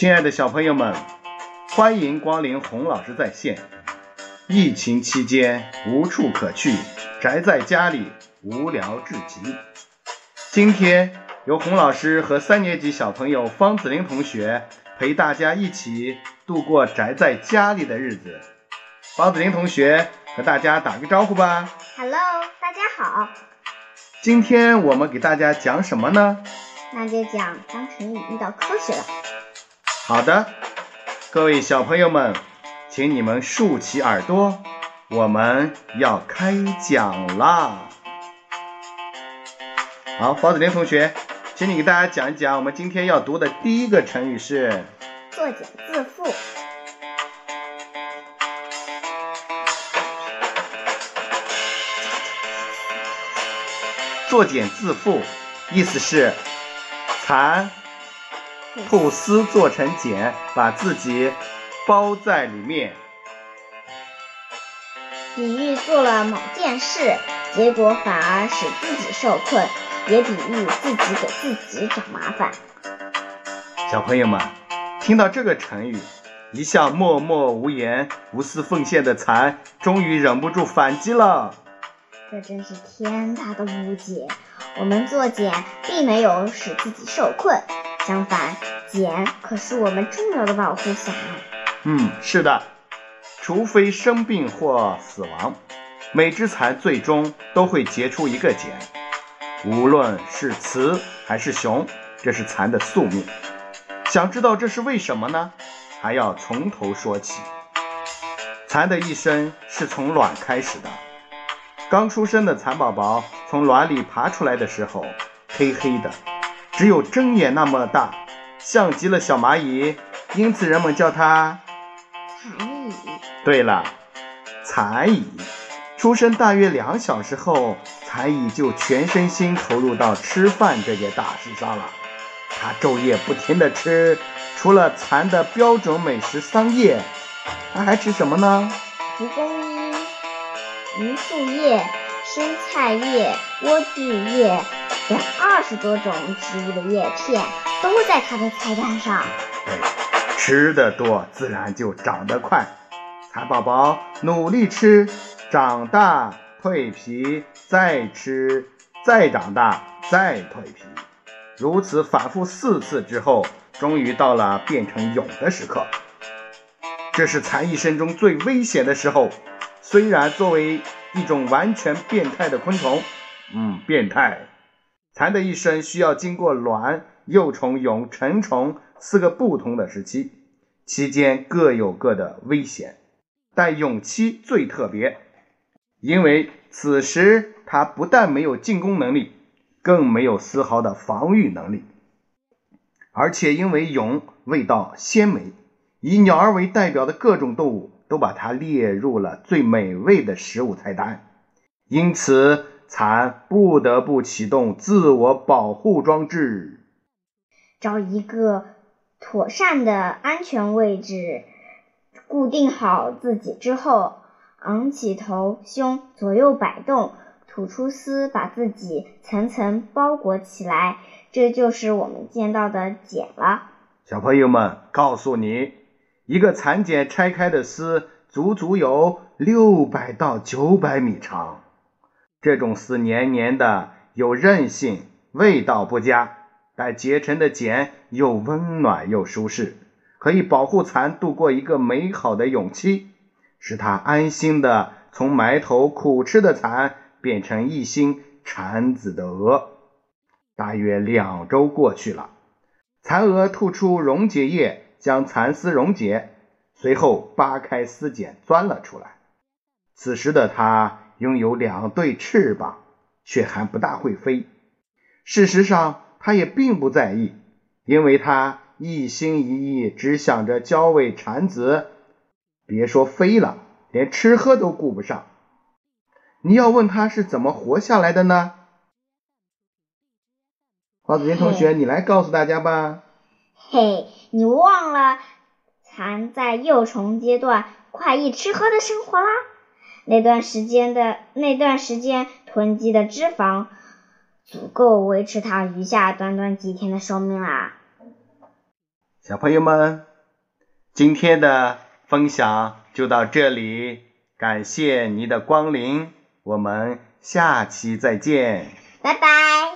亲爱的小朋友们，欢迎光临洪老师在线。疫情期间无处可去，宅在家里无聊至极。今天由洪老师和三年级小朋友方子林同学陪大家一起度过宅在家里的日子。方子林同学和大家打个招呼吧。Hello，大家好。今天我们给大家讲什么呢？那就讲当成语遇到科学了。好的，各位小朋友们，请你们竖起耳朵，我们要开讲啦！好，包子林同学，请你给大家讲一讲我们今天要读的第一个成语是作茧自缚。作茧自缚，意思是蚕吐丝做成茧，把自己包在里面。比喻做了某件事，结果反而使自己受困，也比喻自己给自己找麻烦。小朋友们，听到这个成语，一向默默无言、无私奉献的蚕，终于忍不住反击了。这真是天大的误解！我们做茧并没有使自己受困，相反，茧可是我们重要的保护伞。嗯，是的，除非生病或死亡，每只蚕最终都会结出一个茧。无论是雌还是雄，这是蚕的宿命。想知道这是为什么呢？还要从头说起。蚕的一生是从卵开始的。刚出生的蚕宝宝从卵里爬出来的时候，黑黑的，只有针眼那么大，像极了小蚂蚁，因此人们叫它蚕蚁。对了，蚕蚁。出生大约两小时后，蚕蚁就全身心投入到吃饭这件大事上了。它昼夜不停地吃，除了蚕的标准美食桑叶，它还吃什么呢？蒲公英。榆树叶、生菜叶、莴苣叶等二十多种植物的叶片都在它的菜单上。对，吃的多，自然就长得快。蚕宝宝努力吃，长大蜕皮，再吃，再长大，再蜕皮，如此反复四次之后，终于到了变成蛹的时刻。这是蚕一生中最危险的时候。虽然作为一种完全变态的昆虫，嗯，变态，蝉的一生需要经过卵、幼虫、蛹、成虫四个不同的时期，期间各有各的危险。但蛹期最特别，因为此时它不但没有进攻能力，更没有丝毫的防御能力，而且因为蛹味道鲜美，以鸟儿为代表的各种动物。都把它列入了最美味的食物菜单，因此蚕不得不启动自我保护装置，找一个妥善的安全位置，固定好自己之后，昂起头胸，左右摆动，吐出丝，把自己层层包裹起来，这就是我们见到的茧了。小朋友们，告诉你。一个蚕茧拆开的丝足足有六百到九百米长，这种丝黏黏的，有韧性，味道不佳，但结成的茧又温暖又舒适，可以保护蚕度过一个美好的蛹期，使它安心的从埋头苦吃的蚕变成一心产子的蛾。大约两周过去了，蚕蛾吐出溶解液。将蚕丝溶解，随后扒开丝茧，钻了出来。此时的它拥有两对翅膀，却还不大会飞。事实上，它也并不在意，因为它一心一意只想着教喂产子，别说飞了，连吃喝都顾不上。你要问它是怎么活下来的呢？黄子林同学，你来告诉大家吧。嘿，你忘了蚕在幼虫阶段快意吃喝的生活啦？那段时间的那段时间囤积的脂肪足够维持它余下短短几天的生命啦。小朋友们今天的分享就到这里感谢您的光临我们下期再见。拜拜。